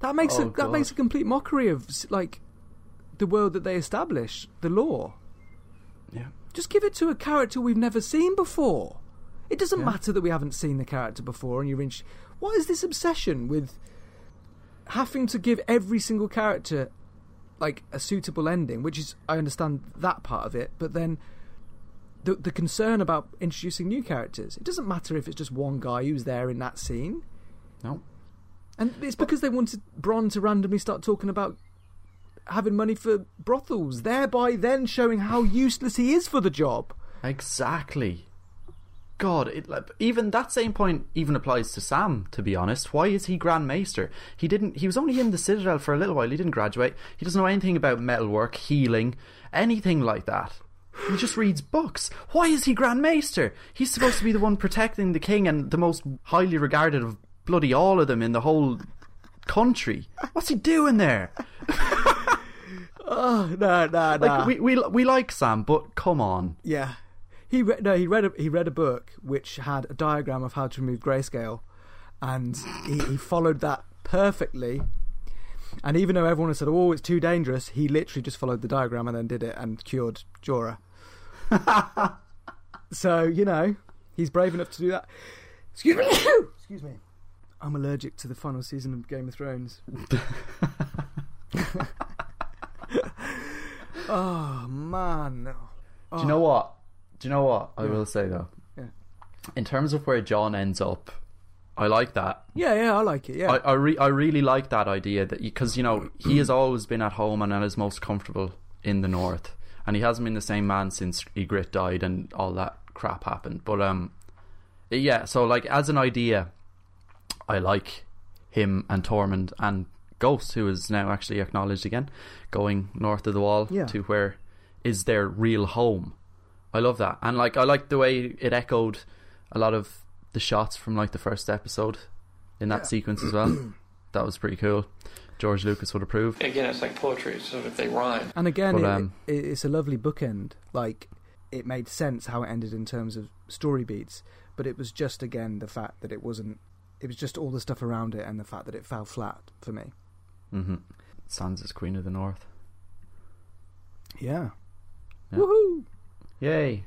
that makes Oh, a, that God. makes a complete mockery of like the world that they establish, the law. Just give it to a character we've never seen before. It doesn't Yeah. matter that we haven't seen the character before, and you're in. What is this obsession with having to give every single character like a suitable ending? Which is, I understand that part of it, but then the the concern about introducing new characters. It doesn't matter if it's just one guy who's there in that scene, No. and it's because they wanted Bronn to randomly start talking about having money for brothels, thereby then showing how useless he is for the job. Exactly. God, it, even that same point even applies to Sam. To be honest, why is he Grand Maester? He didn't. He was only in the Citadel for a little while. He didn't graduate. He doesn't know anything about metalwork, healing, anything like that. He just reads books. Why is he Grand Maester? He's supposed to be the one protecting the king and the most highly regarded of bloody all of them in the whole country. What's he doing there? Oh no, no, no! Like we we we like Sam, but come on. Yeah, he re- no he read a, he read a book which had a diagram of how to remove grayscale, and he, he followed that perfectly. And even though everyone had said, "Oh, it's too dangerous," he literally just followed the diagram and then did it and cured Jorah. so you know he's brave enough to do that. Excuse me. Excuse me. I'm allergic to the final season of Game of Thrones. oh man. Do you know what? Do you know what I Yeah. will say though? Yeah. In terms of where Jon ends up, I like that. Yeah, yeah, I like it. Yeah, I I, re- I really like that idea that because you know he has always been at home and is most comfortable in the north, and he hasn't been the same man since Ygritte died and all that crap happened. But um, yeah. So like as an idea, I like him and Tormund and Ghost, who is now actually acknowledged again, going north of the wall Yeah. to where is their real home. I love that, and like I like the way it echoed a lot of the shots from like the first episode in that Yeah. sequence as well. that was pretty cool. George Lucas would approve. Again, it's like poetry, so if they rhyme. And again, But, it, um, it, it's a lovely bookend. Like it made sense how it ended in terms of story beats, but it was just again the fact that it wasn't. It was just all the stuff around it and the fact that it fell flat for me. Hmm Sansa's Queen of the North. Yeah. Yeah. Woohoo! Yay!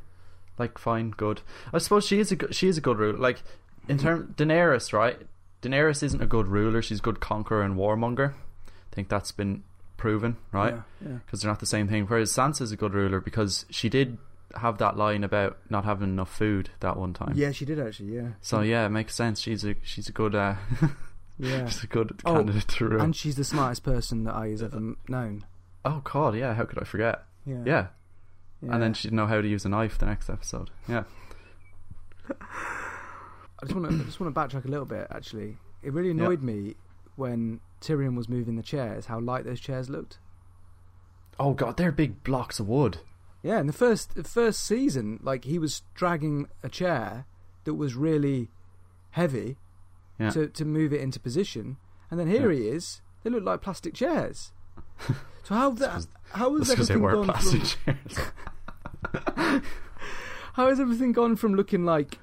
Like fine, good. I suppose she is a good, she is a good ruler. Like in Mm-hmm. term Daenerys, right? Daenerys isn't a good ruler. She's a good conqueror and warmonger. I think that's been proven, right? Yeah. yeah. Because they're not the same thing. Whereas Sansa's a good ruler because she did have that line about not having enough food that one time. Yeah, she did actually. Yeah. So yeah, it makes sense. She's a she's a good uh, Yeah. she's a good Oh, candidate to rule. and she's the smartest person that I has ever known. oh god, yeah. How could I forget? Yeah. Yeah. Yeah. And then she'd know how to use a knife the next episode. Yeah. I just want to I just want to backtrack a little bit. Actually, it really annoyed me when Tyrion was moving the chairs. How light those chairs looked. Oh god, they're big blocks of wood. Yeah, in the first the first season, like he was dragging a chair that was really heavy Yeah. to to move it into position, and then here Yeah. he is. They look like plastic chairs. so how that how has everything gone plastic from chairs. how has everything gone from looking like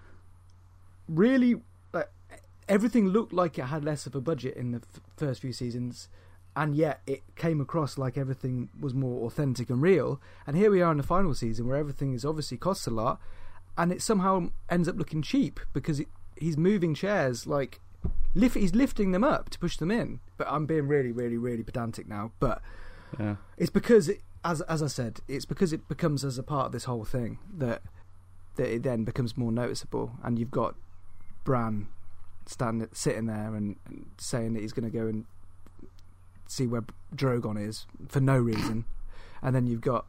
really like everything looked like it had less of a budget in the f- first few seasons and yet it came across like everything was more authentic and real and here we are in the final season where everything is obviously costs a lot and it somehow ends up looking cheap because it, he's moving chairs like lift, he's lifting them up to push them in. But i'm being really really really pedantic now. But yeah. it's because, it, as as I said, it's because it becomes as a part of this whole thing that that it then becomes more noticeable, and you've got Bran standing sitting there and, and saying that he's going to go and see where Drogon is for no reason, and then you've got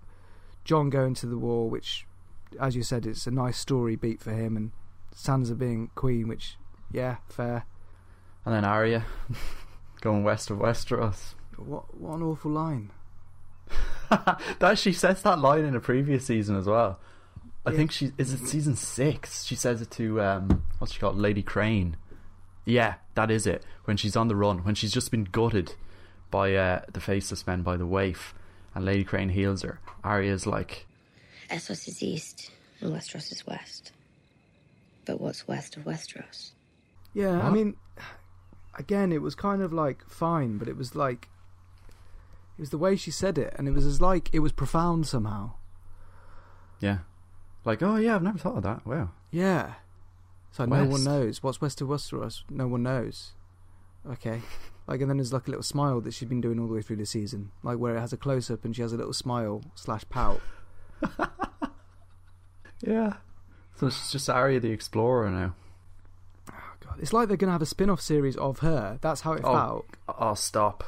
Jon going to the war, which, as you said, it's a nice story beat for him, and Sansa being queen, which yeah, fair. And then Arya going west of Westeros. What what an awful line. that she says that line in a previous season as well. I Yeah. think she is it season six. She says it to um, what's she called, Lady Crane. Yeah, that is it. When she's on the run, when she's just been gutted by uh, the faceless men by the waif, and Lady Crane heals her. Arya's like, Essos is east and Westeros is west. But what's west of Westeros? Yeah, I mean, again, it was kind of like fine, but it was like it was the way she said it, and it was as like it was profound somehow. yeah, like oh yeah, I've never thought of that. Wow. Yeah, so no one knows what's west of Westeros. No one knows. Okay, like, and then there's like a little smile that she's been doing all the way through the season, like where it has a close up and she has a little smile slash pout. Yeah. So it's just Arya the Explorer now. It's like they're gonna have a spin off series of her. That's how it Oh. felt. Oh, stop,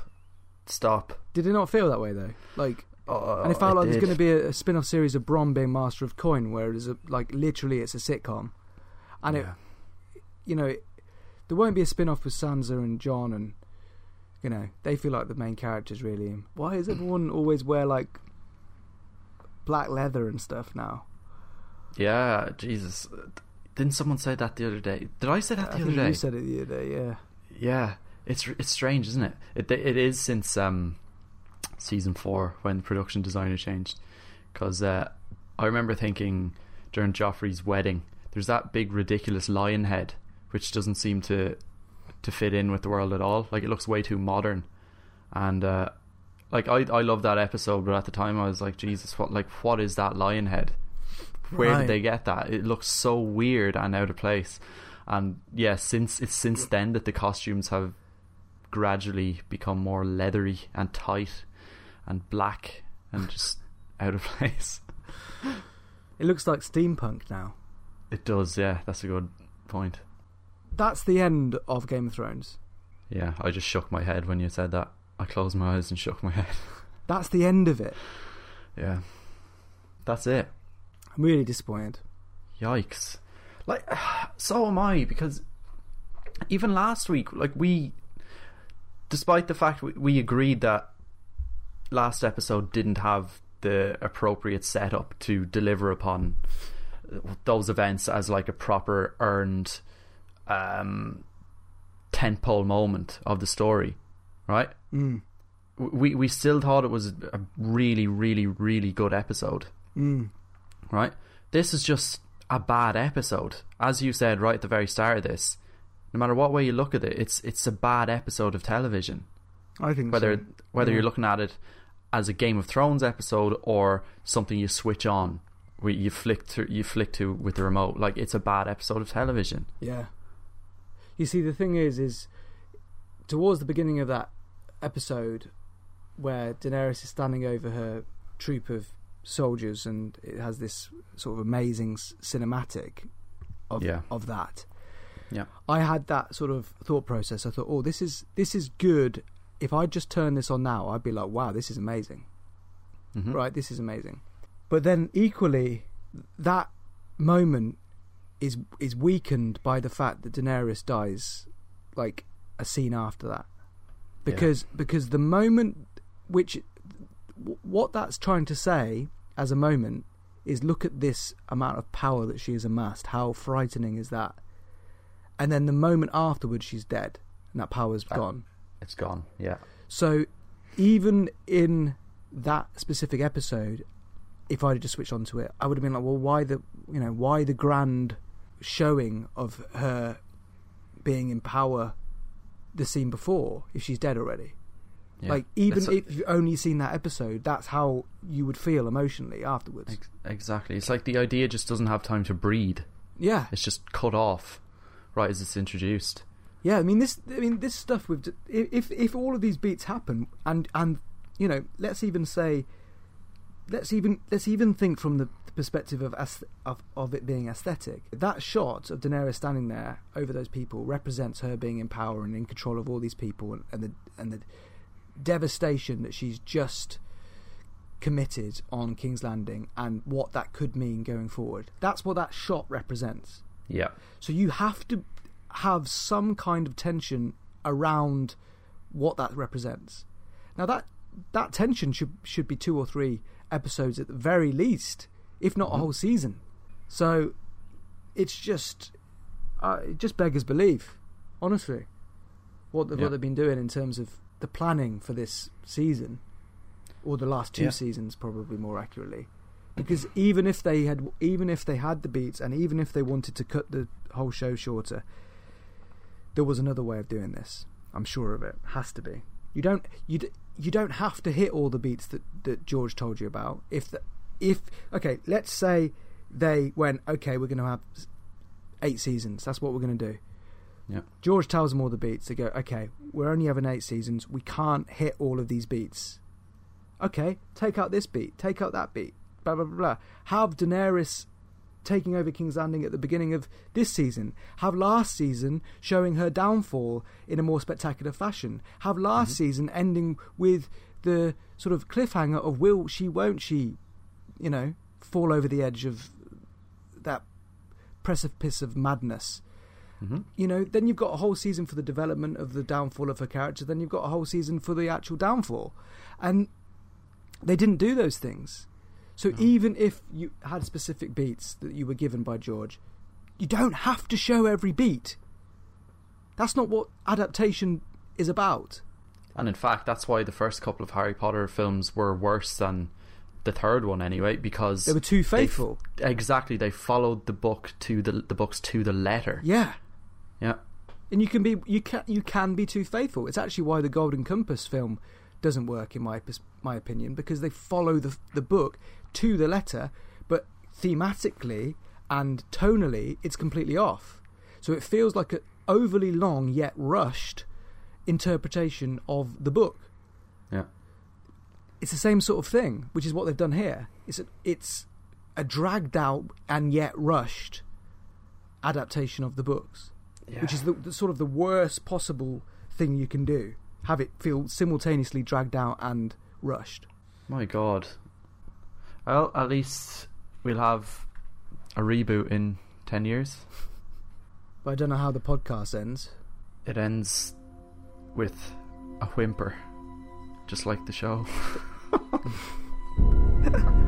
stop. Did it not feel that way though? Like. Oh, And it felt like there's going to be a, a spin-off series of Bronn being Master of Coin, where it's a, like literally it's a sitcom, and Yeah. it, you know, it, there won't be a spin-off with Sansa and Jon, and you know they feel like the main characters really. Why does everyone always wear like black leather and stuff now? Yeah, Jesus. Didn't someone say that the other day? Did I say that the I other think day? you said it the other day. Yeah, Yeah, it's it's strange, isn't it? It it is since um, season four when the production designer changed. Because uh, I remember thinking during Joffrey's wedding, there's that big ridiculous lion head, which doesn't seem to to fit in with the world at all. Like it looks way too modern, and uh, like I I love that episode, but at the time I was like, Jesus, what like what is that lion head? Where Right. did they get that? It looks so weird and out of place. And yeah, since it's since then that the costumes have gradually become more leathery and tight and black and just out of place. it looks like steampunk now. It does, yeah. That's a good point. That's the end of Game of Thrones. Yeah, I just shook my head when you said that. I closed my eyes and shook my head. That's the end of it. Yeah, that's it. I'm really disappointed. Yikes! Like, so am I because even last week, like we, despite the fact we, we agreed that last episode didn't have the appropriate setup to deliver upon those events as like a proper earned um, tentpole moment of the story, right? Mm. We we still thought it was a really, really, really good episode, Mm. Right? This is just a bad episode, as you said right at the very start of this. No matter what way you look at it, it's it's a bad episode of television. I think Whether so. whether Yeah. you're looking at it as a Game of Thrones episode or something you switch on, where you flick to you flick to with the remote, like it's a bad episode of television. Yeah. You see, the thing is, is towards the beginning of that episode, where Daenerys is standing over her troop of soldiers, and it has this sort of amazing cinematic of Yeah. of that. Yeah. I had that sort of thought process. I thought, oh, this is this is good. If I just turn this on now, I'd be like, wow, this is amazing. Mhm. Right, this is amazing. But then equally, that moment is is weakened by the fact that Daenerys dies, like a scene after that, because because the moment which what that's trying to say as a moment is look at this amount of power that she has amassed. How frightening is that? And then the moment afterwards, she's dead, and that power's Uh, gone. It's gone. Yeah. So even in that specific episode, if I'd just switched onto it, I would have been like, well, why the you know why the grand showing of her being in power the scene before if she's dead already? Yeah. Like even It's if you've only seen that episode, that's how you would feel emotionally afterwards. Ex- exactly. It's like the idea just doesn't have time to breed. Yeah, It's just cut off right as it's introduced. Yeah, I mean this. I mean this stuff with if if all of these beats happen, and and you know, let's even say, let's even let's even think from the perspective of of of it being aesthetic. That shot of Daenerys standing there over those people represents her being in power and in control of all these people, and, and the and the devastation that she's just committed on King's Landing, and what that could mean going forward. That's what that shot represents. Yeah. So you have to have some kind of tension around what that represents. Now that that tension should should be two or three episodes at the very least, if not a whole season. So it's just uh, it just beggars belief, honestly. What the, Yeah. what they've been doing in terms of the planning for this season, or the last two Yeah. seasons, probably more accurately. Because even if they had even if they had the beats and even if they wanted to cut the whole show shorter there was another way of doing this. I'm sure of it. Has to be. You don't you d- you don't have to hit all the beats that that george told you about. If the, if okay let's say they went okay we're going to have eight seasons. That's what we're going to do Yeah. George tells them all the beats. They go, okay, we're only having eight seasons. We can't hit all of these beats. Okay, take out this beat, take out that beat, blah, blah, blah, blah. Have Daenerys taking over King's Landing at the beginning of this season. Have last season showing her downfall in a more spectacular fashion. Have last mm-hmm. season ending with the sort of cliffhanger of will she, won't she, you know, fall over the edge of that precipice of madness Mm-hmm. you know, then you've got a whole season for the development of the downfall of her character. Then you've got a whole season for the actual downfall, and they didn't do those things. So even if you had specific beats that you were given by George, you don't have to show every beat. That's not what adaptation is about. And in fact, that's why the first couple of Harry Potter films were worse than the third one, anyway, because They were too they f- faithful. exactly, they followed the book to the the books to the letter. Yeah. Yeah. and you can be you can you can be too faithful. It's actually why the Golden Compass film doesn't work in my my opinion because they follow the the book to the letter, but thematically and tonally it's completely off. So it feels like an overly long yet rushed interpretation of the book. Yeah. It's the same sort of thing, which is what they've done here. It's a, it's a dragged out and yet rushed adaptation of the books which is the, the sort of the worst possible thing you can do. Have it feel simultaneously dragged out and rushed. My God. Well, at least we'll have a reboot in ten years. But I don't know how the podcast ends. It ends with a whimper, just like the show.